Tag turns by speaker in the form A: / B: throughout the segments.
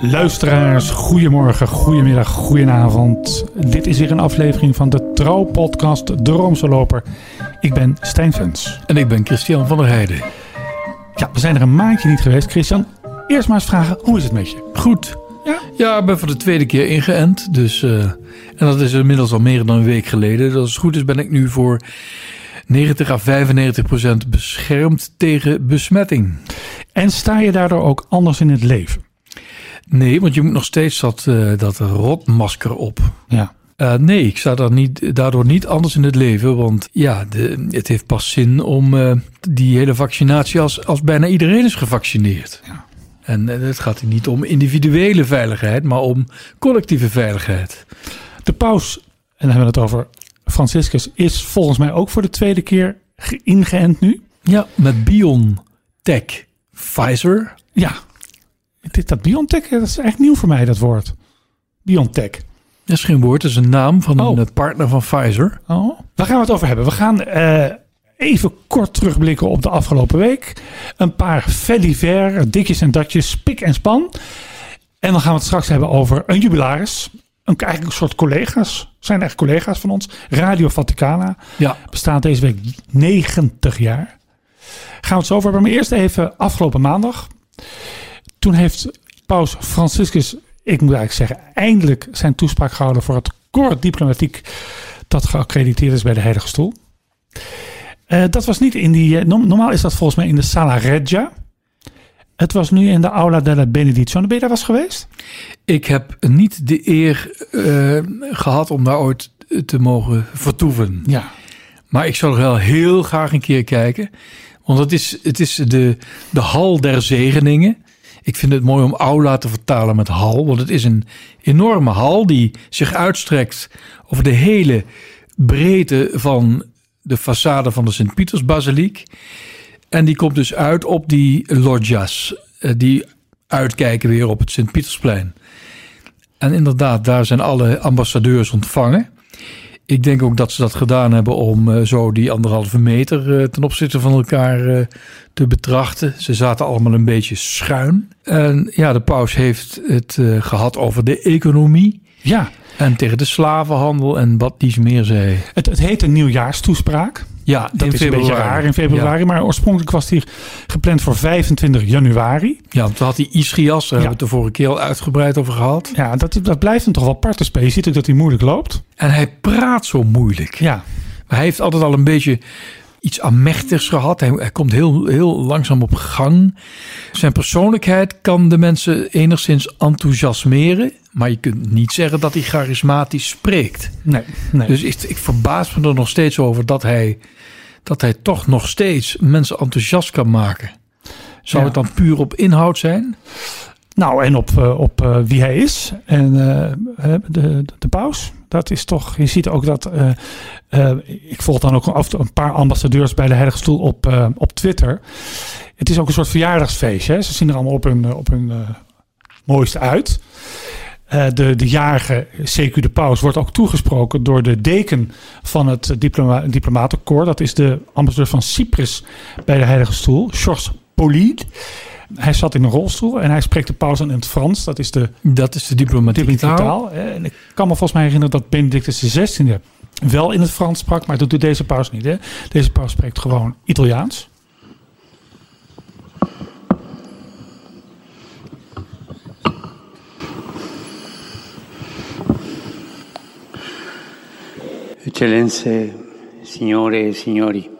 A: Luisteraars, goedemorgen, goedemiddag, goedenavond. Dit is weer een aflevering van de Trouw-podcast De Roomse Loper. Ik ben Stijn Vens.
B: En ik ben Christian van der Heijden.
A: Ja, we zijn er een maandje niet geweest. Christian, eerst maar eens vragen, hoe is het met je?
B: Goed.
A: Ja?
B: Ja, ik ben voor de tweede keer ingeënt. Dus, eh, en dat is inmiddels al meer dan een week geleden. Dus als het goed is ben ik nu voor 90 à 95 procent beschermd tegen besmetting.
A: En sta je daardoor ook anders in het leven?
B: Nee, want je moet nog steeds dat, eh, dat rotmasker op.
A: Ja.
B: Uh, nee, ik sta daar niet, daardoor niet anders in het leven. Want ja, de, het heeft pas zin om uh, die hele vaccinatie als, als bijna iedereen is gevaccineerd.
A: Ja.
B: En het gaat hier niet om individuele veiligheid, maar om collectieve veiligheid.
A: De paus, en dan hebben we het over Franciscus, is volgens mij ook voor de tweede keer ingeënt nu.
B: Ja, met BioNTech Pfizer.
A: Ja, dit, dat BioNTech, dat is echt nieuw voor mij, dat woord. BioNTech.
B: Dat is geen woord, dat is een naam van
A: Oh.
B: een partner van Pfizer.
A: Oh. Waar gaan we het over hebben? We gaan eh, even kort terugblikken op de afgelopen week. Een paar fait ditjes en datjes, spik en span. En dan gaan we het straks hebben over een jubilaris. Een, eigenlijk een soort collega's. Zijn echt collega's van ons. Radio Vaticana.
B: Ja,
A: Bestaat deze week 90 jaar. Gaan we het zo over hebben. Maar eerst even afgelopen maandag. Toen heeft paus Franciscus, ik moet eigenlijk zeggen, eindelijk zijn toespraak gehouden voor het corps diplomatiek dat geaccrediteerd is bij de Heilige Stoel. Uh, dat was niet in die, uh, normaal is dat volgens mij in de Sala Reggia. Het was nu in de Aula della Benedizione. Ben je daar was geweest?
B: ik heb niet de eer uh, gehad om daar ooit te mogen vertoeven.
A: Ja.
B: Maar ik zou er wel heel graag een keer kijken. Want het is, het is de, de hal der zegeningen. Ik vind het mooi om aula te vertalen met hal. Want het is een enorme hal die zich uitstrekt over de hele breedte van de façade van de Sint-Pietersbasiliek. En die komt dus uit op die loggia's. Die uitkijken weer op het Sint-Pietersplein. En inderdaad, daar zijn alle ambassadeurs ontvangen. Ik denk ook dat ze dat gedaan hebben om uh, zo die anderhalve meter uh, ten opzichte van elkaar uh, te betrachten. Ze zaten allemaal een beetje schuin. En ja, de paus heeft het gehad over de economie.
A: Ja.
B: En tegen de slavenhandel en wat dies meer zei.
A: Het, het heet een nieuwjaarstoespraak.
B: Ja,
A: dat is februari. een beetje raar in februari. Ja. Maar oorspronkelijk was die gepland voor 25 januari.
B: Ja, want toen had hij Ischias, daar ja. hebben we het de vorige keer al uitgebreid over gehad.
A: Ja, dat, dat blijft hem toch wel apart te spelen. Je ziet ook dat hij moeilijk loopt.
B: En hij praat zo moeilijk.
A: Ja.
B: Maar hij heeft altijd al een beetje iets amechtigs gehad. Hij, hij, komt heel, heel langzaam op gang. Zijn persoonlijkheid kan de mensen enigszins enthousiasmeren. Maar je kunt niet zeggen dat hij charismatisch spreekt.
A: Nee, nee.
B: Dus ik, ik verbaas me er nog steeds over dat hij, dat hij toch nog steeds mensen enthousiast kan maken. Zou
A: Ja.
B: het dan puur op inhoud zijn?
A: Nou, en op, uh, op uh, wie hij is. En uh, de, de, de paus. Dat is toch, je ziet ook dat. ik volg dan ook een paar ambassadeurs bij de Heilige Stoel op, op Twitter. Het is ook een soort verjaardagsfeestje. Hè? Ze zien er allemaal op hun, op hun mooiste uit. De, de jarige CQ de Paus wordt ook toegesproken door de deken van het diploma, diplomatenkoor. Dat is de ambassadeur van Cyprus bij de Heilige Stoel, Georges Polide. Hij zat in een rolstoel en hij spreekt de paus aan in het Frans. Dat is de,
B: dat is de diplomatieke taal.
A: taal. En ik kan me volgens mij herinneren dat Benedictus XVI wel in het Frans sprak, maar dat doet deze paus niet. Hè? Deze paus spreekt gewoon Italiaans.
C: Eccellenze, signore e signori,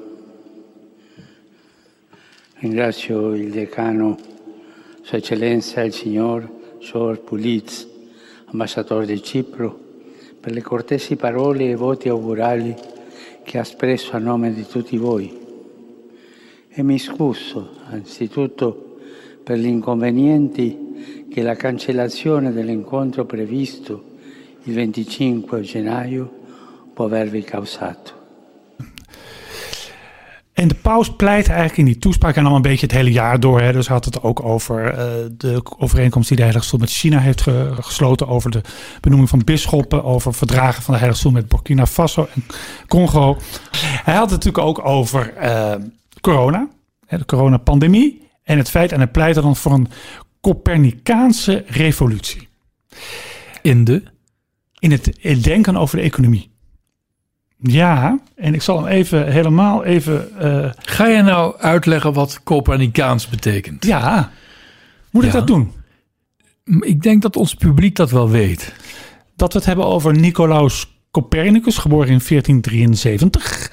C: ringrazio il decano, Sua Eccellenza il signor George Puliz, ambasciatore di Cipro, per le cortesi parole e voti augurali che ha espresso a nome di tutti voi. E mi scuso anzitutto per gli inconvenienti che la cancellazione dell'incontro previsto il 25 gennaio può avervi causato.
A: En de paus pleit eigenlijk in die toespraak en dan een beetje het hele jaar door. Hè. Dus hij had het ook over uh, de overeenkomst die de Heilige Stoel met China heeft ge gesloten. Over de benoeming van bisschoppen. Over verdragen van de Heilige Stoel met Burkina Faso en Congo. Hij had het natuurlijk ook over uh, corona. Hè, de coronapandemie. En het feit, en hij pleit er dan voor een Copernicaanse revolutie.
B: In de...
A: In het denken over de economie. Ja, en ik zal hem even helemaal even. eh,
B: Ga je nou uitleggen wat Copernicaans betekent?
A: ja, moet ik dat doen?
B: Ik denk dat ons publiek dat wel weet.
A: Dat we het hebben over Nicolaus Copernicus, geboren in 1473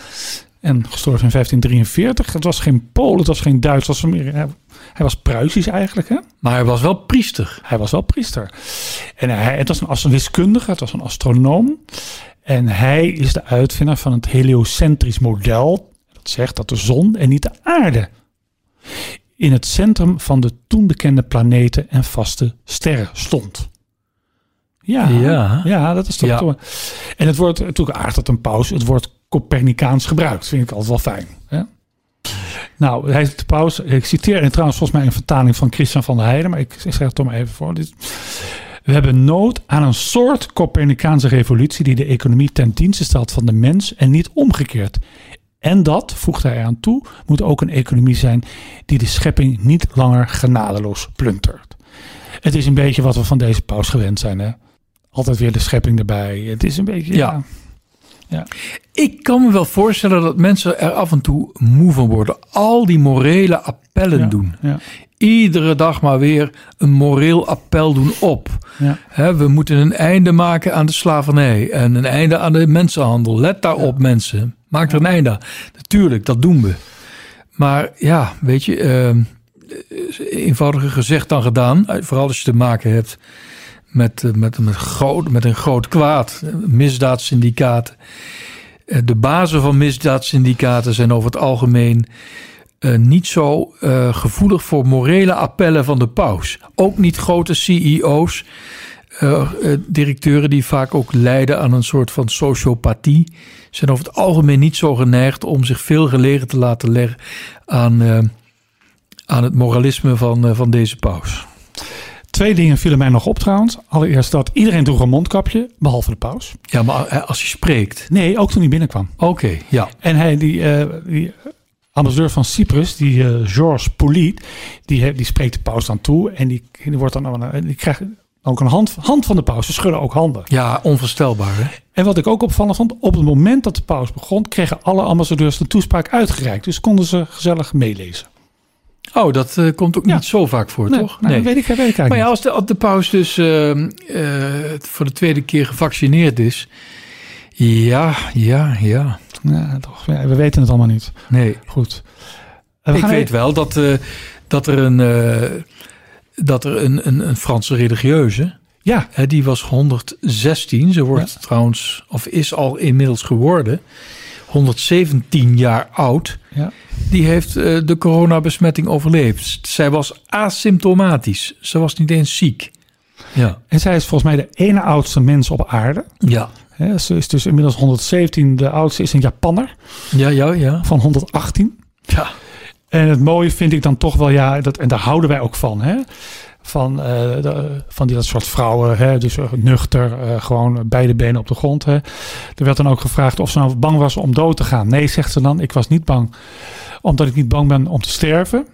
A: en gestorven in 1543. Het was geen Pool, het was geen Duits, was meer, hij, hij was Pruisisch eigenlijk. Hè?
B: Maar hij was wel priester.
A: Hij was wel priester. En hij, het was een, als een wiskundige, het was een astronoom. En hij is de uitvinder van het heliocentrisch model. Dat zegt dat de zon en niet de aarde in het centrum van de toen bekende planeten en vaste sterren stond. Ja,
B: Ja.
A: ja. dat is toch.
B: Ja.
A: toch- En het wordt natuurlijk aardig dat een paus het woord Copernicaans gebruikt. Vind ik altijd wel fijn. Hè? Nou, hij de paus. Ik citeer en trouwens volgens mij een vertaling van Christian van der Heijden, maar ik zeg het toch maar even voor. Dit, we hebben nood aan een soort Copernicaanse revolutie die de economie ten dienste stelt van de mens en niet omgekeerd. En dat, voegt hij eraan toe, moet ook een economie zijn die de schepping niet langer genadeloos plundert. Het is een beetje wat we van deze paus gewend zijn. Hè? Altijd weer de schepping erbij. Het is een beetje.
B: Ja.
A: Ja.
B: Ik kan me wel voorstellen dat mensen er af en toe moe van worden. Al die morele appellen
A: Ja.
B: doen.
A: Ja.
B: Iedere dag maar weer een moreel appel doen op.
A: Ja.
B: We moeten een einde maken aan de slavernij en een einde aan de mensenhandel. Let daarop, mensen. Maak er een einde aan. Natuurlijk, dat doen we. Maar ja, weet je, eh, eenvoudiger gezegd dan gedaan. Eh, Vooral als je te maken hebt met, eh, met, met, groot, met een groot kwaad. Misdaadsyndicaten. Eh, De bazen van misdaadsyndicaten zijn over het algemeen eh, niet zo eh, gevoelig voor morele appellen van de paus. Ook niet grote CEO's, eh, directeuren die vaak ook lijden aan een soort van sociopathie, zijn over het algemeen niet zo geneigd om zich veel gelegen te laten leggen aan, aan het moralisme van, van deze paus.
A: Twee dingen vielen mij nog op trouwens. Allereerst dat iedereen droeg een mondkapje, behalve de paus.
B: Ja, maar als je spreekt.
A: Nee, ook toen hij binnenkwam.
B: Oké, ja.
A: En hij, die, die ambassadeur van Cyprus, die eh, Georges Pouliot, die, die spreekt de paus dan toe. En die, die, wordt dan, ook een- die krijgt ook een hand, hand van de paus. Ze schudden ook handen.
B: Ja, onvoorstelbaar hè?
A: En wat ik ook opvallend vond, op het moment dat de paus begon, kregen alle ambassadeurs de toespraak uitgereikt. Dus konden ze gezellig meelezen.
B: Oh, dat eh, komt ook
A: Ja.
B: niet zo vaak voor, toch?
A: Nee, weet ik, weet ik eigenlijk
B: Maar ja, als de, als de paus dus eh, eh, voor de tweede keer gevaccineerd is. Ja, ja, ja.
A: Ja, toch, ja, we weten het allemaal niet.
B: Nee,
A: Goed. En we
B: ik weet
A: even-
B: wel dat, eh, dat er, een, eh, dat er een, een, een Franse religieuze,
A: Ja,
B: hè, die was 116. Ze wordt trouwens, of is al inmiddels geworden, 117 jaar oud.
A: ja.
B: Die heeft eh, de coronabesmetting overleefd. Zij was asymptomatisch. Ze was niet eens ziek. Ja,
A: En zij is volgens mij de ene oudste mens op aarde.
B: ja,
A: Ze is dus inmiddels 117. De oudste is een Japanner
B: ja, ja. ja.
A: van 118.
B: ja.
A: En het mooie vind ik dan toch wel, ja, dat, en daar houden wij ook van, hè? Van, eh, de- van die dat soort vrouwen, hè? dus eh, nuchter, eh, gewoon beide benen op de grond. Hè? Er werd dan ook gevraagd of ze nou bang was om dood te gaan. Nee, zegt ze dan, ik was niet bang, omdat ik niet bang ben om te sterven.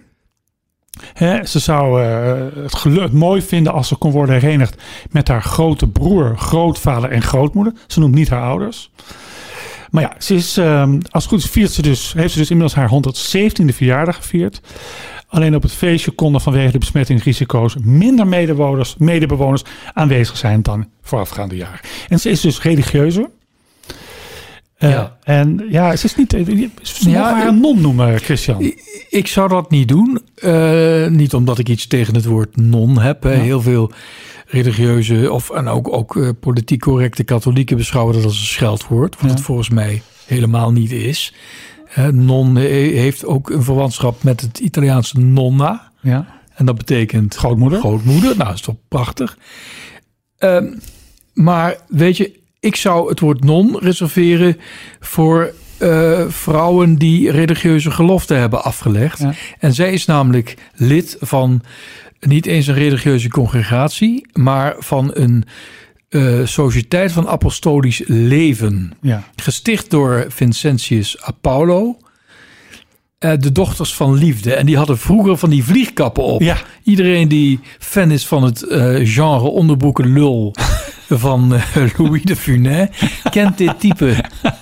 A: Ze zou eh, het, het mooi vinden als ze kon worden herenigd met haar grote broer, grootvader en grootmoeder. Ze noemt niet haar ouders. Maar ja, ze is, ehm, als het goed is, viert ze dus, heeft ze dus inmiddels haar 117e verjaardag gevierd. Alleen op het feestje konden vanwege de besmettingsrisico's minder medebewoners, medebewoners aanwezig zijn dan voorafgaande jaar. En ze is dus religieuze. Eh,
B: Ja.
A: En ja, ze is niet. eh, Ze
B: Ja, ik-
A: een non noemen, Christian.
B: Ik zou dat niet doen. Eh, niet omdat ik iets tegen het woord non heb.
A: Ja.
B: Heel veel religieuze of en ook, ook eh, politiek correcte katholieken beschouwen dat als een scheldwoord. Wat
A: Ja.
B: het volgens mij helemaal niet is. Non eh, heeft ook een verwantschap met het Italiaanse nonna.
A: Ja.
B: En dat betekent
A: Grootmoeder.
B: grootmoeder. Nou, dat is toch prachtig. Ehm, maar weet je, ik zou het woord non reserveren voor eh, vrouwen die religieuze geloften hebben afgelegd.
A: Ja.
B: En zij is namelijk lid van niet eens een religieuze congregatie, maar van een eh, sociëteit van apostolisch leven.
A: Ja.
B: Gesticht door Vincentius Apollo. eh, de dochters van liefde. En die hadden vroeger van die vliegkappen op.
A: Ja.
B: Iedereen die fan is van het genre onderbroeken lul van eh, Louis de Funès kent dit type,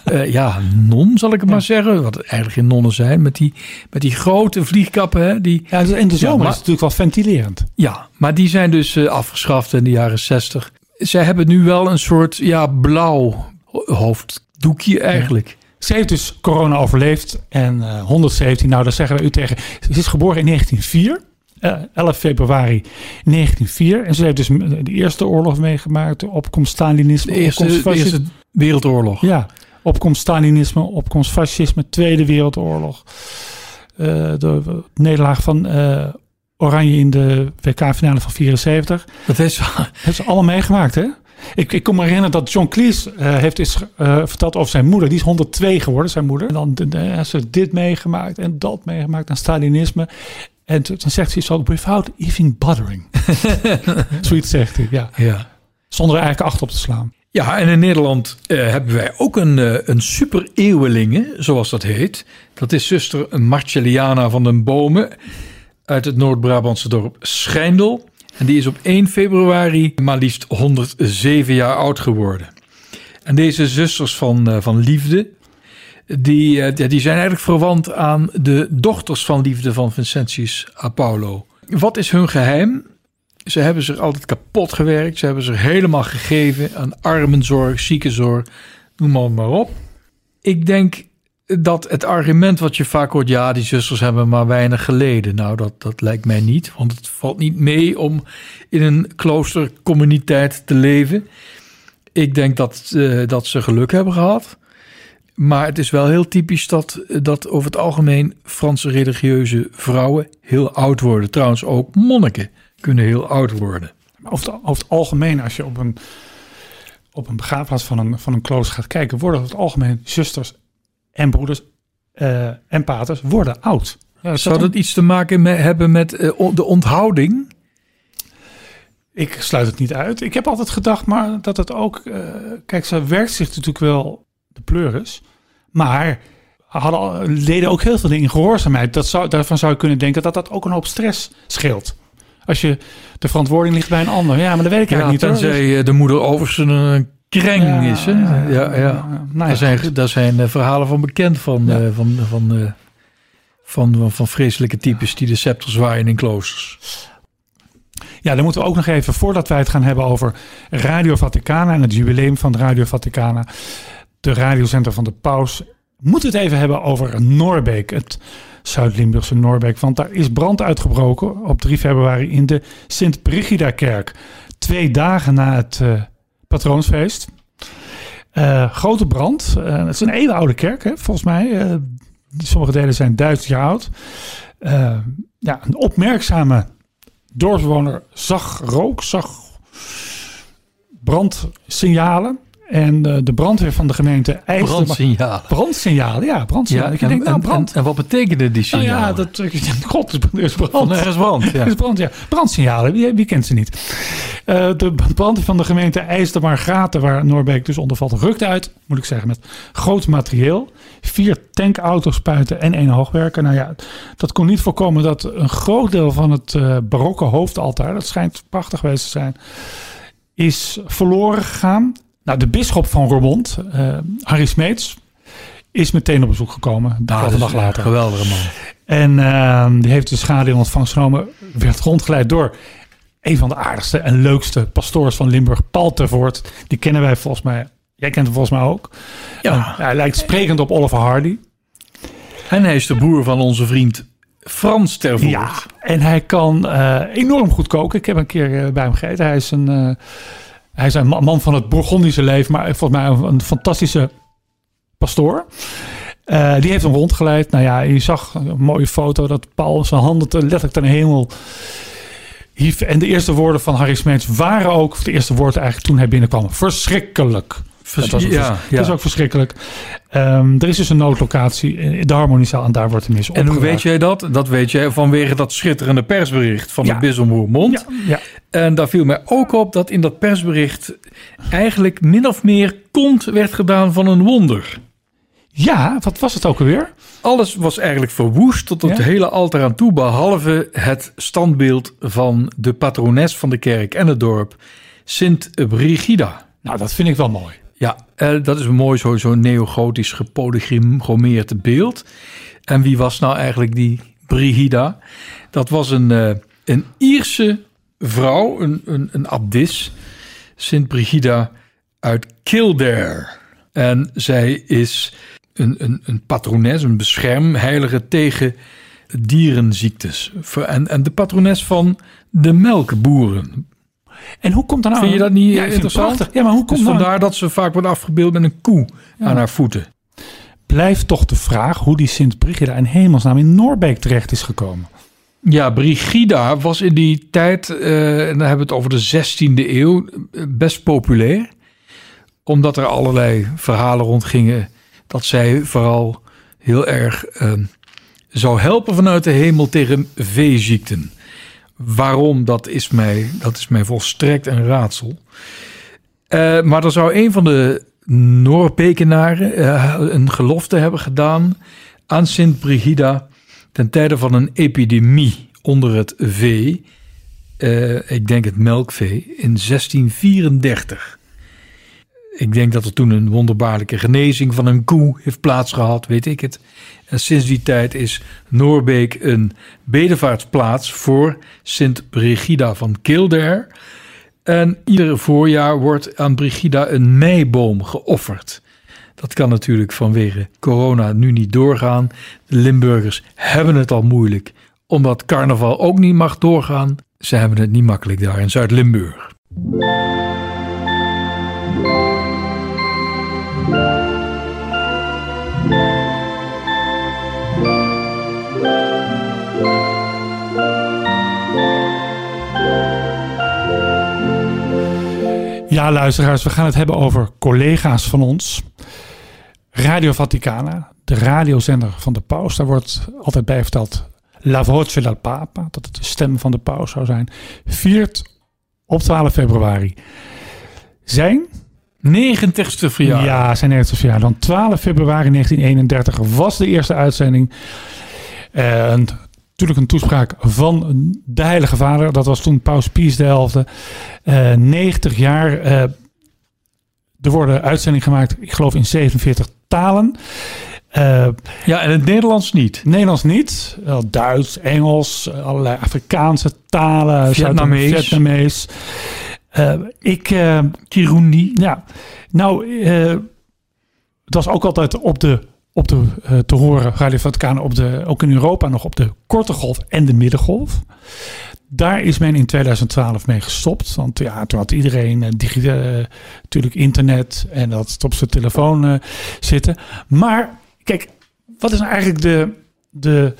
B: eh, ja, non zal ik het maar zeggen. Wat eigenlijk geen nonnen zijn. Met die, met die grote vliegkappen. Hè, die,
A: Ja, in de zomer
B: maar-
A: is het natuurlijk wel ventilerend.
B: ja, maar die zijn dus eh, afgeschaft in de jaren 60. Zij hebben nu wel een soort ja, blauw hoofddoekje eigenlijk.
A: Ze heeft dus corona overleefd en eh, 117, nou daar zeggen we u tegen. Ze is geboren in 1904, eh, 11 februari 1904. En ze heeft dus de Eerste Oorlog meegemaakt, de opkomst Stalinisme,
B: De eerste,
A: opkomst
B: de eerste wereldoorlog.
A: Ja, opkomst Stalinisme, opkomst fascisme, Tweede Wereldoorlog. Eh, de nederlaag van eh, Oranje in de WK-finale van 74.
B: Dat is,
A: Dat heeft ze allemaal meegemaakt, hè? Ik, ik kan me herinneren dat John Cleese eh, heeft eh, verteld over zijn moeder. Die is 102 geworden, zijn moeder. En dan heeft ze dit meegemaakt en dat meegemaakt en Stalinisme. En toen zegt ze iets ook, without even bothering. Zoiets zegt hij, ja.
B: ja.
A: Zonder er eigenlijk acht op te slaan.
B: Ja, en in Nederland eh, hebben wij ook een, eh, een super eeuwelinge, zoals dat heet. Dat is zuster Marcelliana van den Bomen uit het Noord-Brabantse dorp Schijndel. En die is op 1 februari maar liefst 107 jaar oud geworden. En deze zusters van, eh, van liefde, die, eh, die zijn eigenlijk verwant aan de dochters van liefde van Vincentius Apollo. Wat is hun geheim? Ze hebben zich altijd kapot gewerkt. Ze hebben zich helemaal gegeven aan armenzorg, ziekenzorg, noem maar, maar op. Ik denk dat het argument wat je vaak hoort, ja, die zusters hebben maar weinig geleden. Nou, dat, dat lijkt mij niet, want het valt niet mee om in een kloostercommuniteit te leven. Ik denk dat, eh, dat ze geluk hebben gehad. Maar het is wel heel typisch dat, dat over het algemeen Franse religieuze vrouwen heel oud worden. Trouwens ook monniken kunnen heel oud worden.
A: Over, het, over het algemeen, als je op een, op een begraafplaats van een, van een klooster gaat kijken, worden over het algemeen zusters en broeders eh, en paters worden oud. Ja,
B: Zou dat iets te maken hebben met eh, de onthouding?
A: Ik sluit het niet uit. Ik heb altijd gedacht, maar dat het ook. eh, kijk, ze werkt zich natuurlijk wel de pleuris. Maar hadden, deden ook heel veel dingen in gehoorzaamheid. Dat zou, daarvan zou je kunnen denken dat dat ook een hoop stress scheelt. Als je de verantwoording ligt bij een ander. Ja, maar dat weet ik
B: Ja,
A: eigenlijk niet.
B: tenzij eh, de moeder overigens een kreng
A: Ja,
B: is. Hè?
A: ja,
B: Ja,
A: nou
B: Daar zijn, daar zijn eh, verhalen van bekend van, eh, van, van, van, van, van vreselijke types die de scepter zwaaien in kloosters.
A: Ja, dan moeten we ook nog even, voordat wij het gaan hebben over Radio Vaticana en het jubileum van Radio Vaticana, de radiozender van de paus, moeten we het even hebben over Noorbeek, het Zuid-Limburgse Noorbeek. Want daar is brand uitgebroken op 3 februari in de Sint-Brigida-kerk. Twee dagen na het eh, patroonsfeest. Eh, grote brand. Eh, het is een eeuwenoude kerk, hè, volgens mij. Sommige delen zijn duizend jaar oud. Ja, een opmerkzame dorpsbewoner zag rook, zag brandsignalen. En eh, de brandweer van de gemeente eiste...
B: Brandsignalen.
A: Brandsignalen, ja, brandsignalen. ik
B: en,
A: denk, nou, brand.
B: en, en wat betekenen die
A: nou
B: signalen?
A: ja, dat... God, er is brand.
B: Van ergens brand, ja.
A: Er is brand, ja. Brandsignalen, wie, wie kent ze niet? Eh, de brandweer van de gemeente eiste maar gaten waar Noorbeek dus onder valt. Rukt uit, moet ik zeggen, met groot materieel. Vier tankauto's spuiten en één hoogwerker. Nou ja, dat kon niet voorkomen dat een groot deel van het eh, barokke hoofdaltaar, dat schijnt prachtig geweest te zijn, is verloren gegaan. Nou, de bisschop van Roermond, eh, Harry Smeets, is meteen op bezoek gekomen.
B: Dat
A: een dag later.
B: Geweldige man.
A: En ehm, die heeft de schade in ontvangst genomen. Werd rondgeleid door een van de aardigste en leukste pastoors van Limburg, Paul Tervoort. Die kennen wij volgens mij. Jij kent hem volgens mij ook.
B: Ja.
A: Hij lijkt sprekend op Oliver Hardy.
B: En hij is de boer van onze vriend Frans Tervoort.
A: Ja, en hij kan eh, enorm goed koken. Ik heb een keer eh, bij hem gegeten. Hij is een, hij is een ma- man van het Bourgondische leven, maar volgens mij een, fantastische pastoor. Eh, die heeft hem rondgeleid. Nou ja, je zag een mooie foto dat Paul zijn handen te, letterlijk ten hemel hief. En de eerste woorden van Harry Smeets waren ook, of de eerste woorden eigenlijk toen hij binnenkwam, verschrikkelijk.
B: Vers-
A: Dat was
B: ja.
A: Dat is ook verschrikkelijk. Ehm, er is dus een noodlocatie in de harmoniezaal en daar wordt de mis
B: En hoe weet jij dat? Dat weet jij vanwege dat schitterende persbericht van
A: Ja.
B: Roermond.
A: Ja, ja.
B: En daar viel mij ook op dat in dat persbericht eigenlijk min of meer kont werd gedaan van een wonder.
A: Ja, wat was het ook alweer?
B: Alles was eigenlijk verwoest tot het
A: Ja?
B: hele altaar aan toe, behalve het standbeeld van de patrones van de kerk en het dorp, Sint Brigida.
A: Nou, dat vind ik wel mooi.
B: Ja, eh, dat is een mooi zo- zo'n neogotisch gepolygomeerd beeld. En wie was nou eigenlijk die Brigida? Dat was een, eh, een Ierse vrouw, een, een, een abdis, Sint Brigida uit Kildare. En zij is een, een, een patrones, een beschermheilige tegen dierenziektes. En, en de patrones van de melkboeren.
A: En hoe komt dan nou...
B: Vind je dat niet
A: ja,
B: interessant?
A: Ja, maar hoe komt
B: Dus
A: nou...
B: vandaar dat ze vaak wordt afgebeeld met een koe aan haar voeten.
A: Blijft toch de vraag hoe die Sint Brigida in hemelsnaam in Noorbeek terecht is gekomen.
B: Ja, Brigida was in die tijd, eh, en dan hebben we het over de 16e eeuw, best populair. Omdat er allerlei verhalen rondgingen dat zij vooral heel erg eh, zou helpen vanuit de hemel tegen veeziekten. Waarom, dat is mij, dat is mij volstrekt een raadsel. Eh, maar er zou een van de Noorbekenaren eh, een gelofte hebben gedaan aan Sint Brigida ten tijde van een epidemie onder het vee. eh, ik denk het melkvee, in 1634. Ik denk dat er toen een wonderbaarlijke genezing van een koe heeft plaatsgehad, weet ik het. En sinds die tijd is Noorbeek een bedevaartsplaats voor Sint Brigida van Kildare. En ieder voorjaar wordt aan Brigida een meiboom geofferd. Dat kan natuurlijk vanwege corona nu niet doorgaan. De Limburgers hebben het al moeilijk, omdat carnaval ook niet mag doorgaan. Ze hebben het niet makkelijk daar in Zuid-Limburg.
A: Ja, luisteraars, we gaan het hebben over collega's van ons. Radio Vaticana, de radiozender van de paus. Daar wordt altijd bij verteld La Voce del Papa, dat het de stem van de paus zou zijn. Viert op 12 februari zijn
B: 90ste verjaardag.
A: Ja, zijn eerste verjaardag. Dan 12 februari 1931 was de eerste uitzending. Een- natuurlijk een toespraak van de Heilige Vader. Dat was toen Paus Pius XI. Eh 90 jaar. eh, er worden uitzendingen gemaakt, ik geloof in 47 talen. Eh,
B: Ja, en het Nederlands niet.
A: Nederlands niet. Wel Duits, Engels, allerlei Afrikaanse talen.
B: Vietnamees.
A: Vietnamees. Eh, ik...
B: Kirundi.
A: ja, nou, het was ook altijd op de, op de te horen, Radio Vaticaan, op de, ook in Europa nog op de korte golf en de middengolf. Daar is men in 2012 mee gestopt. Want ja, toen had iedereen eh, eh, natuurlijk internet en dat op zijn telefoon eh, zitten. Maar kijk, wat is nou eigenlijk de, de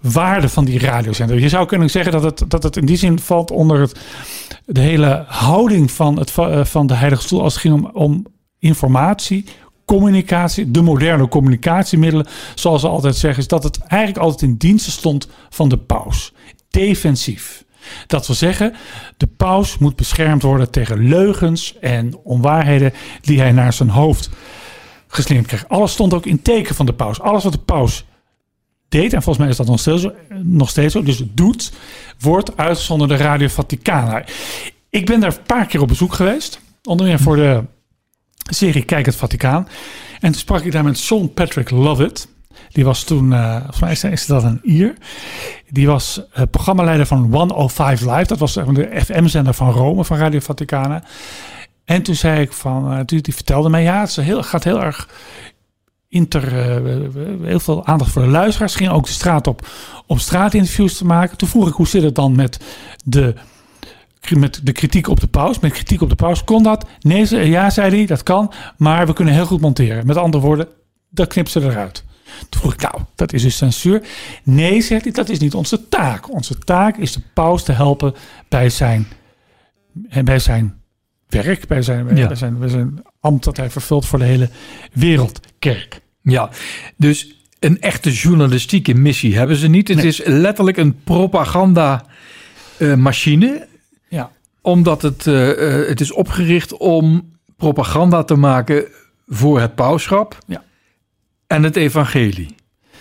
A: waarde van die radiozender? Je zou kunnen zeggen dat het, dat het in die zin valt onder het, de hele houding van, het, va- van de Heilige Stoel als het ging om, om informatie, communicatie, de moderne communicatiemiddelen, zoals ze altijd zeggen, is dat het eigenlijk altijd in diensten stond van de paus. Defensief. Dat wil zeggen, de paus moet beschermd worden tegen leugens en onwaarheden die hij naar zijn hoofd geslingerd krijgt. Alles stond ook in teken van de paus. Alles wat de paus deed, en volgens mij is dat nog steeds zo, nog steeds dus doet, wordt uitgezonden door Radio Vaticana. Ik ben daar een paar keer op bezoek geweest. Onder meer voor de serie Kijk het Vaticaan. En toen sprak ik daar met Sean Patrick Lovett. Die was toen, eh volgens mij is, dat een Ier. Die was eh, programmaleider van 105 Live. Dat was maar, de FM-zender van Rome, van Radio Vaticana. En toen zei ik van, eh, die, vertelde mij, ja, het heel, gaat heel erg inter, eh, heel veel aandacht voor de luisteraars. Ging ook de straat op om straatinterviews te maken. Toen vroeg ik, hoe zit het dan met de, met de kritiek op de paus? Met kritiek op de paus, kon dat? Nee, ja, zei hij, dat kan. Maar we kunnen heel goed monteren. Met andere woorden, dat knipt ze eruit. Toen vroeg ik, nou, dat is dus censuur. Nee, zegt hij, dat is niet onze taak. Onze taak is de paus te helpen bij zijn, en bij zijn werk, bij zijn,
B: Ja.
A: bij, zijn, bij zijn ambt dat hij vervult voor de hele wereldkerk.
B: Ja, dus een echte journalistieke missie hebben ze niet. Het
A: Nee.
B: is letterlijk een propaganda eh, machine,
A: Ja,
B: omdat het, eh, eh, het is opgericht om propaganda te maken voor het pauschap.
A: Ja.
B: En het evangelie.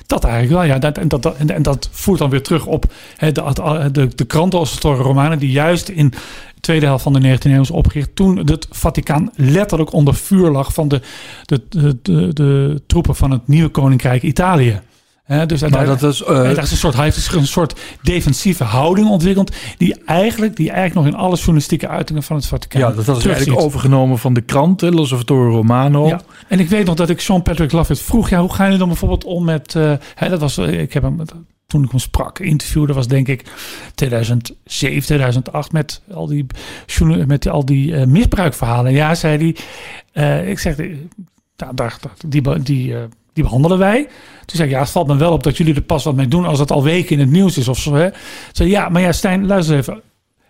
A: Dat eigenlijk wel, ja. Dat, en, dat, en, dat voert dan weer terug op de, de, de, de kranten als de Romanen, die juist in de tweede helft van de 19e eeuw is opgericht. Toen het Vaticaan letterlijk onder vuur lag van de, de, de, de, de troepen van het nieuwe koninkrijk Italië. Dus
B: Maar dat is, eh,
A: daar is een soort, hij heeft een soort defensieve houding ontwikkeld, die eigenlijk, die eigenlijk nog in alle journalistieke uitingen van het Vaticaan
B: ja, dat was
A: terugziet.
B: eigenlijk overgenomen van de krant, L'Osservatore Romano.
A: Ja. En ik weet nog dat ik Sean Patrick Laffitt vroeg, ja, hoe gaan jullie dan bijvoorbeeld om met, eh, hè, dat was, eh, ik heb hem, toen ik hem sprak, interviewde, was denk ik 2007, 2008, met al die, met al die misbruikverhalen. Ja, zei hij, ik zeg, nou, daar, die, die, die behandelen wij. Toen zei ik, ja, het valt me wel op dat jullie er pas wat mee doen als het al weken in het nieuws is of zo. Hè? Zei, ja, maar ja, Stijn, luister even.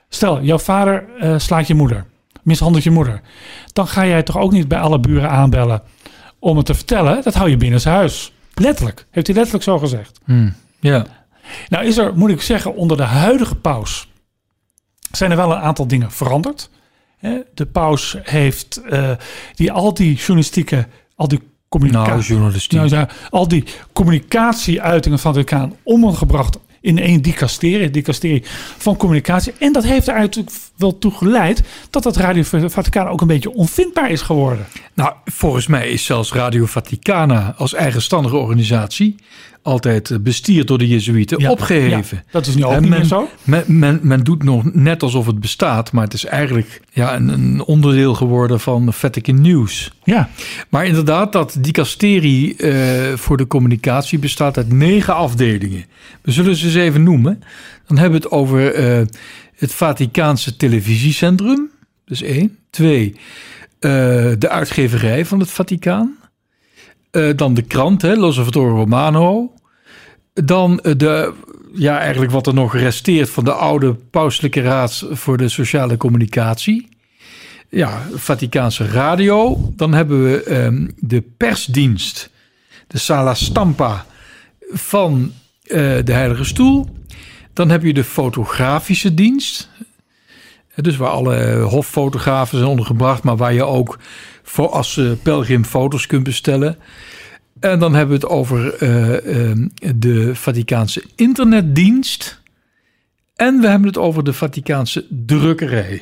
A: Stel, jouw vader eh, slaat je moeder, mishandelt je moeder. Dan ga jij toch ook niet bij alle buren aanbellen om het te vertellen. Dat hou je binnen zijn huis. Letterlijk. Heeft hij letterlijk zo gezegd.
B: Hm, ja.
A: Nou is er, moet ik zeggen, onder de huidige paus zijn er wel een aantal dingen veranderd. De paus heeft eh, die al die journalistieke, al die communicatie,
B: Nou, journalistiek.
A: nou, ja, al die communicatieuitingen van het Vaticaan omgebracht in één dicasterie, dicasterie van communicatie. En dat heeft er eigenlijk wel toe geleid dat dat Radio Vaticaan ook een beetje onvindbaar is geworden.
B: Nou, volgens mij is zelfs Radio Vaticana als eigenstandige organisatie altijd eh, bestierd door de Jezuïeten
A: Ja,
B: opgeheven.
A: ja, dat is nu ook
B: En
A: niet
B: men,
A: meer zo.
B: Men, men, men doet nog net alsof het bestaat, maar het is eigenlijk ja, een, een onderdeel geworden van Vatican News.
A: Ja,
B: Maar inderdaad, dat dicasterie eh, voor de communicatie bestaat uit negen afdelingen. We zullen ze eens even noemen. Dan hebben we het over eh, het Vaticaanse televisiecentrum. Dus één. Twee, eh, de uitgeverij van het Vaticaan. Eh, dan de krant, hè, Romano. Dan eh, de, ja, eigenlijk wat er nog resteert van de oude pauselijke raad voor de sociale communicatie. Ja, Vaticaanse radio. Dan hebben we ehm, de persdienst, de Sala Stampa van de Heilige Stoel. Dan heb je de fotografische dienst. Dus waar alle hoffotografen zijn ondergebracht, maar waar je ook voor als pelgrim foto's kunt bestellen. En dan hebben we het over eh, ehm, de Vaticaanse internetdienst. En we hebben het over de Vaticaanse drukkerij.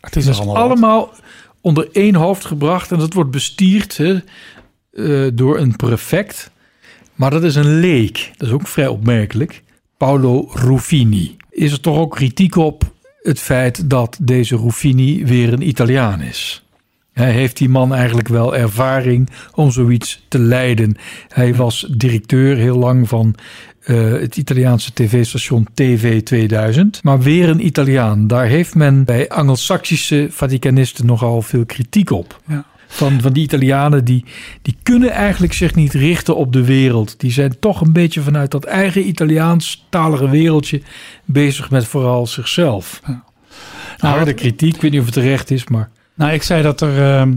A: het is
B: Dat is
A: allemaal, wat.
B: allemaal onder één hoofd gebracht en dat wordt bestierd hè, eh, door een prefect. Maar dat is een leek. Dat is ook vrij opmerkelijk. Paolo Ruffini. Is er toch ook kritiek op het feit dat deze Ruffini weer een Italiaan is? Heeft die man eigenlijk wel ervaring om zoiets te leiden. Hij was directeur heel lang van eh, het Italiaanse tv-station TV 2000. Maar weer een Italiaan. Daar heeft men bij Angelsaksische Vaticanisten nogal veel kritiek op.
A: Ja.
B: Van, van die Italianen die, die kunnen eigenlijk zich niet richten op de wereld. Die zijn toch een beetje vanuit dat eigen Italiaans-talige wereldje bezig met vooral zichzelf. Nou,
A: Nou,
B: de kritiek, ik weet niet of het terecht is, maar...
A: Nou, ik zei dat er, ehm,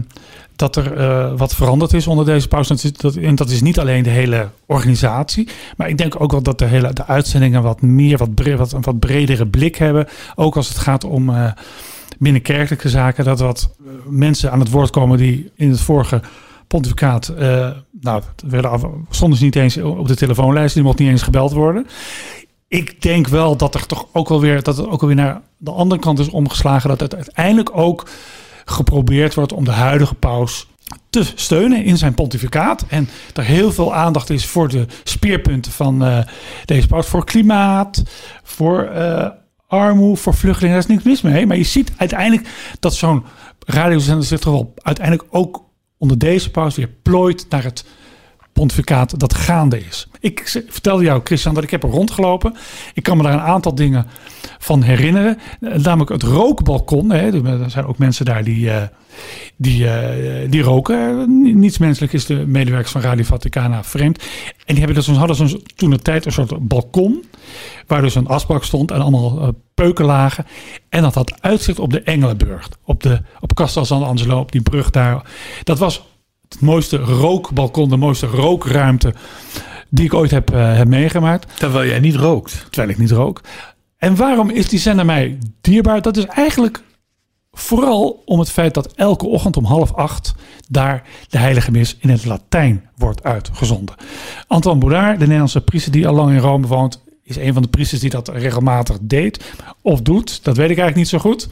A: dat er eh, wat veranderd is onder deze pauze. En dat is niet alleen de hele organisatie. Maar ik denk ook wel dat de, hele, de uitzendingen wat meer, wat, bre- wat, een wat bredere blik hebben. Ook als het gaat om eh binnenkerkelijke zaken. Dat wat eh, mensen aan het woord komen die in het vorige pontificaat... eh, nou, werden af, niet eens op de telefoonlijst. Die mocht niet eens gebeld worden. Ik denk wel dat er toch ook wel weer, dat het ook alweer naar de andere kant is omgeslagen. Dat het uiteindelijk ook geprobeerd wordt om de huidige paus te steunen in zijn pontificaat. En er heel veel aandacht is voor de speerpunten van eh, deze paus. Voor klimaat, voor armoede, voor vluchtelingen. Daar is niks mis mee. Maar je ziet uiteindelijk dat zo'n radiozender zich toch wel uiteindelijk ook onder deze paus weer plooit naar het pontificaat dat gaande is. Ik vertelde jou, Christian, dat ik heb er rondgelopen. Ik kan me daar een aantal dingen van herinneren. Eh, Namelijk het rookbalkon. Hè. Er zijn ook mensen daar die, eh, die, eh, die roken. Ni- Niets menselijk is de medewerkers van Radio Vaticana vreemd. En die hebben dus, hadden zo'n, toen de tijd een soort balkon. Waar dus een asbak stond en allemaal peuken lagen. En dat had uitzicht op de Engelenburg. Op, de, op Castel San Angelo, op die brug daar. Dat was mooiste rookbalkon, de mooiste rookruimte die ik ooit heb, eh, heb meegemaakt.
B: Terwijl jij niet rookt.
A: Terwijl ik niet rook. En waarom is die zender mij dierbaar? Dat is eigenlijk vooral om het feit dat elke ochtend om half acht daar de heilige mis in het Latijn wordt uitgezonden. Antoine Boudard, de Nederlandse priester die al lang in Rome woont, is een van de priesters die dat regelmatig deed of doet. Dat weet ik eigenlijk niet zo goed.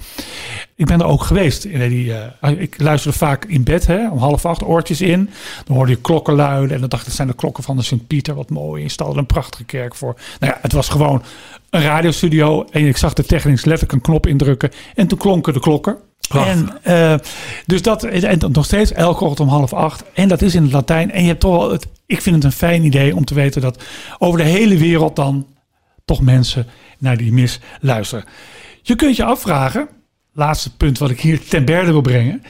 A: Ik ben er ook geweest. In die, uh, ik luisterde vaak in bed, hè, om half acht, oortjes in. Dan hoorde je klokken luiden. En dan dacht ik, het zijn de klokken van de Sint-Pieter. Wat mooi. Je stelde een prachtige kerk voor. Nou ja, het was gewoon een radiostudio. En ik zag de technisch letterlijk een knop indrukken. En toen klonken de klokken. En, uh, dus dat, en nog steeds elke ochtend om half acht. En dat is in het Latijn. En je hebt toch wel het, ik vind het een fijn idee om te weten dat over de hele wereld dan toch mensen naar die mis luisteren. Je kunt je afvragen, laatste punt wat ik hier ten berde wil brengen,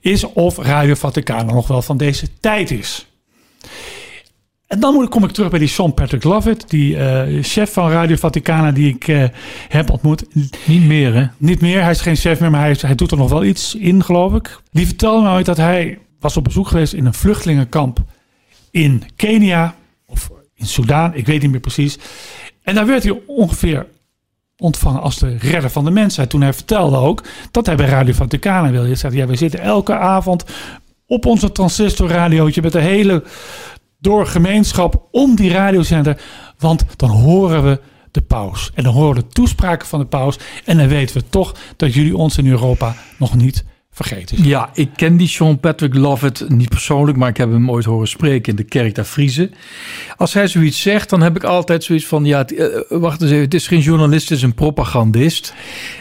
A: is of Radio Vaticano nog wel van deze tijd is. En dan kom ik terug bij die Sean Patrick Lovett, die uh, chef van Radio Vaticana die ik uh, heb ontmoet.
B: Niet meer hè?
A: Niet meer, hij is geen chef meer, maar hij, hij doet er nog wel iets in geloof ik. Die vertelde me ooit dat hij was op bezoek geweest in een vluchtelingenkamp in Kenia of in Soudaan, ik weet niet meer precies. En daar werd hij ongeveer ontvangen als de redder van de mensheid. Toen hij vertelde ook dat hij bij Radio Vaticana wilde. Hij zei, ja, we zitten elke avond op onze transistorradiootje met de hele doorgemeenschap om die radiozender. Want dan horen we de paus. En dan horen we de toespraken van de paus. En dan weten we toch dat jullie ons in Europa nog niet vergeten
B: Ja, ik ken die Sean Patrick Lovett niet persoonlijk, maar ik heb hem ooit horen spreken in de kerk daar Friese. Als hij zoiets zegt, dan heb ik altijd zoiets van, ja, uh, wacht eens even, het is geen journalist, het is een propagandist.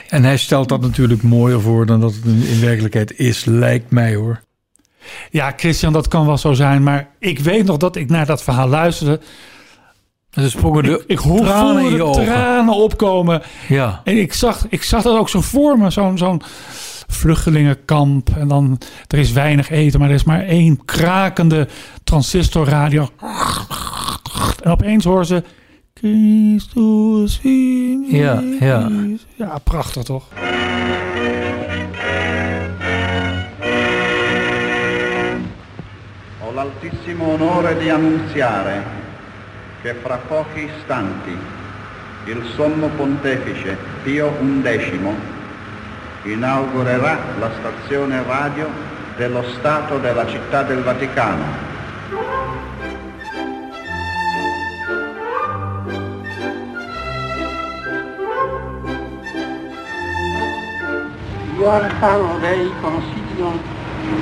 B: En hij stelt dat natuurlijk mooier voor dan dat het in werkelijkheid is, lijkt mij hoor.
A: Ja, Christian, dat kan wel zo zijn, maar ik weet nog dat ik naar dat verhaal luisterde.
B: En sprongen de
A: ik, ik hoorde tranen, tranen opkomen.
B: Ja.
A: En ik zag, ik zag dat ook zo voor me, zo'n zo'n vluchtelingenkamp. En dan, er is weinig eten, maar er is maar één krakende transistorradio. En opeens horen ze... Christus in
B: Ja, ja.
A: Ja, prachtig toch?
D: Ho l'altissimo onore di annunziare che fra pochi istanti il sommo pontefice Pio XI inaugurerà la stazione radio dello Stato della Città del Vaticano.
E: Io Arcano Dei consiglio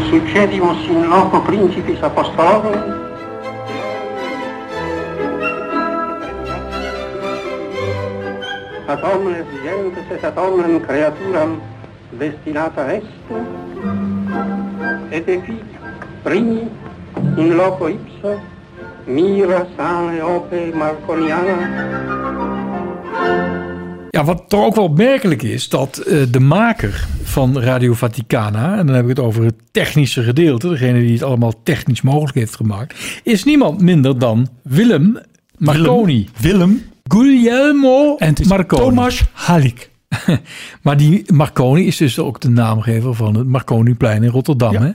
E: succedimus in loco principis apostolorum ad omnes gentes et ad omnem creaturam destinata est et effic primi in loco ipso mira sane ope Marconiana
B: Ja, wat toch ook wel opmerkelijk is, dat uh, de maker van Radio Vaticana, en dan heb ik het over het technische gedeelte, degene die het allemaal technisch mogelijk heeft gemaakt, is niemand minder dan Willem Marconi.
A: Willem, Willem
B: Guglielmo
A: en
B: Marconi.
A: Thomas Halik.
B: maar die Marconi is dus ook de naamgever van het Marconiplein in Rotterdam.
A: Ja.
B: Hè?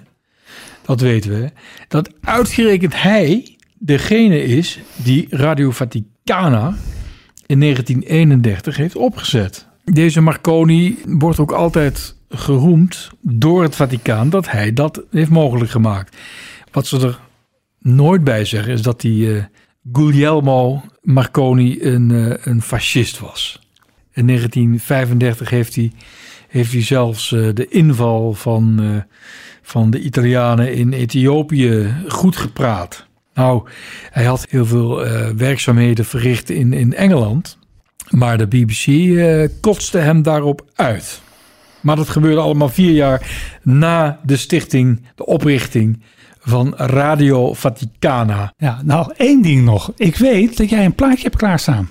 B: Dat weten we. Dat uitgerekend hij degene is die Radio Vaticana in 1931 heeft opgezet. Deze Marconi wordt ook altijd geroemd door het Vaticaan dat hij dat heeft mogelijk gemaakt. Wat ze er nooit bij zeggen is dat die uh, Guglielmo Marconi een, uh, een fascist was. In 1935 heeft hij, heeft hij zelfs uh, de inval van, uh, van de Italianen in Ethiopië goed gepraat. Nou, hij had heel veel uh, werkzaamheden verricht in, in Engeland. Maar de BBC kotste hem daarop uit. Maar dat gebeurde allemaal vier jaar na de stichting, de oprichting van Radio Vaticana.
A: Ja, nou één ding nog. Ik weet dat jij een plaatje hebt klaarstaan.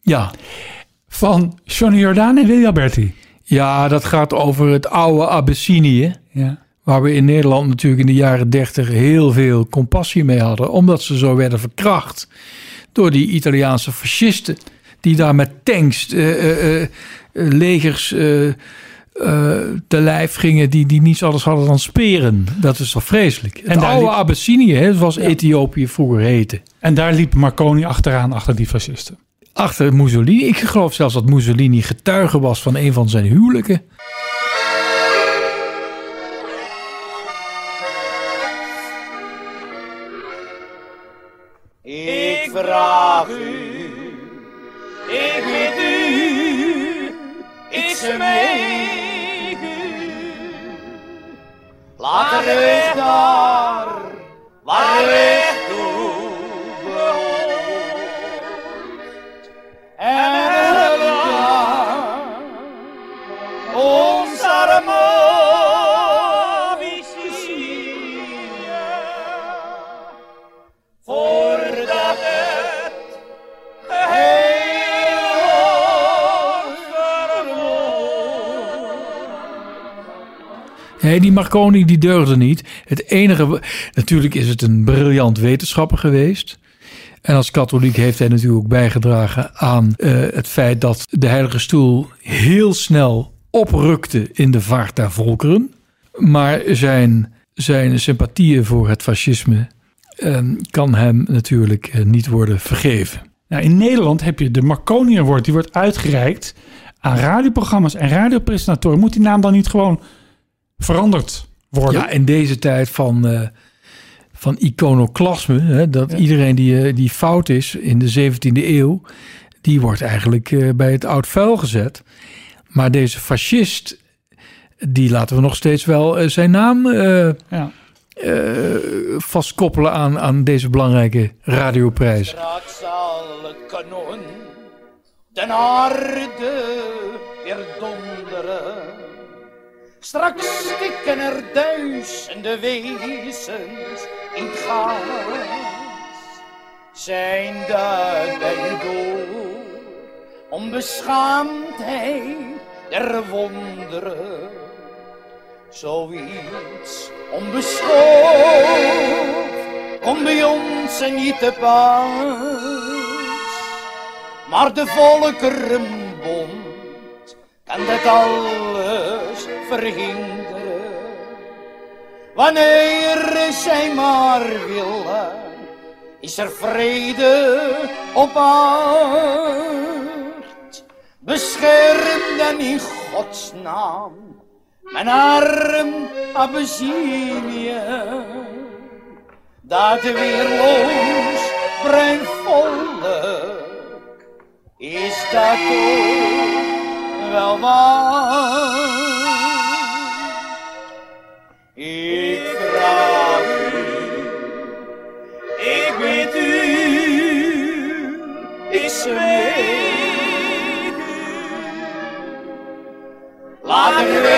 B: Ja.
A: Van Johnny Jordaan en Willy Alberti.
B: Ja, dat gaat over het oude Abyssinië.
A: Ja.
B: Waar we in Nederland natuurlijk in de jaren dertig heel veel compassie mee hadden. Omdat ze zo werden verkracht door die Italiaanse fascisten. Die daar met tanks, uh, uh, uh, legers te lijf gingen die, die niets anders hadden dan speren. Dat is toch vreselijk. En het oude liep... Abyssinië, hè, zoals ja. Ethiopië vroeger heette.
A: En daar liep Marconi achteraan, achter die fascisten
B: achter Mussolini. Ik geloof zelfs dat Mussolini getuige was van een van zijn huwelijken.
F: Ik vraag u, ik bid u, ik smeek laat er eens
B: Nee, die Marconi die deugde niet. Het enige, natuurlijk is het een briljant wetenschapper geweest. En als katholiek heeft hij natuurlijk ook bijgedragen aan eh, het feit dat de Heilige Stoel heel snel oprukte in de vaart der volkeren. Maar zijn, zijn sympathieën voor het fascisme eh, kan hem natuurlijk eh, niet worden vergeven.
A: Nou, in Nederland heb je de Marconi Award. Die wordt uitgereikt aan radioprogramma's en radiopresentatoren. Moet die naam dan niet gewoon veranderd worden?
B: Ja, in deze tijd van, eh, van iconoclasme, hè, dat iedereen die, eh, die fout is in de 17e eeuw, die wordt eigenlijk eh, bij het oud vuil gezet. Maar deze fascist, die laten we nog steeds wel zijn naam eh,
A: Ja.
B: eh, vastkoppelen aan, aan deze belangrijke radioprijs.
F: Aarde weer. Straks stikken er duizenden wezens in het gas. Zijn dat bij door, onbeschaamdheid der wonderen. Zoiets onbeschoold komt bij ons niet te pas. Maar de Volkerenbond kan dat alles verhinderen. Wanneer zij maar willen, is er vrede op aard. Bescherm dan in Gods naam mijn arm Abyssinie. Dat weerloos bruin volk is dat toch wel waar? Laat de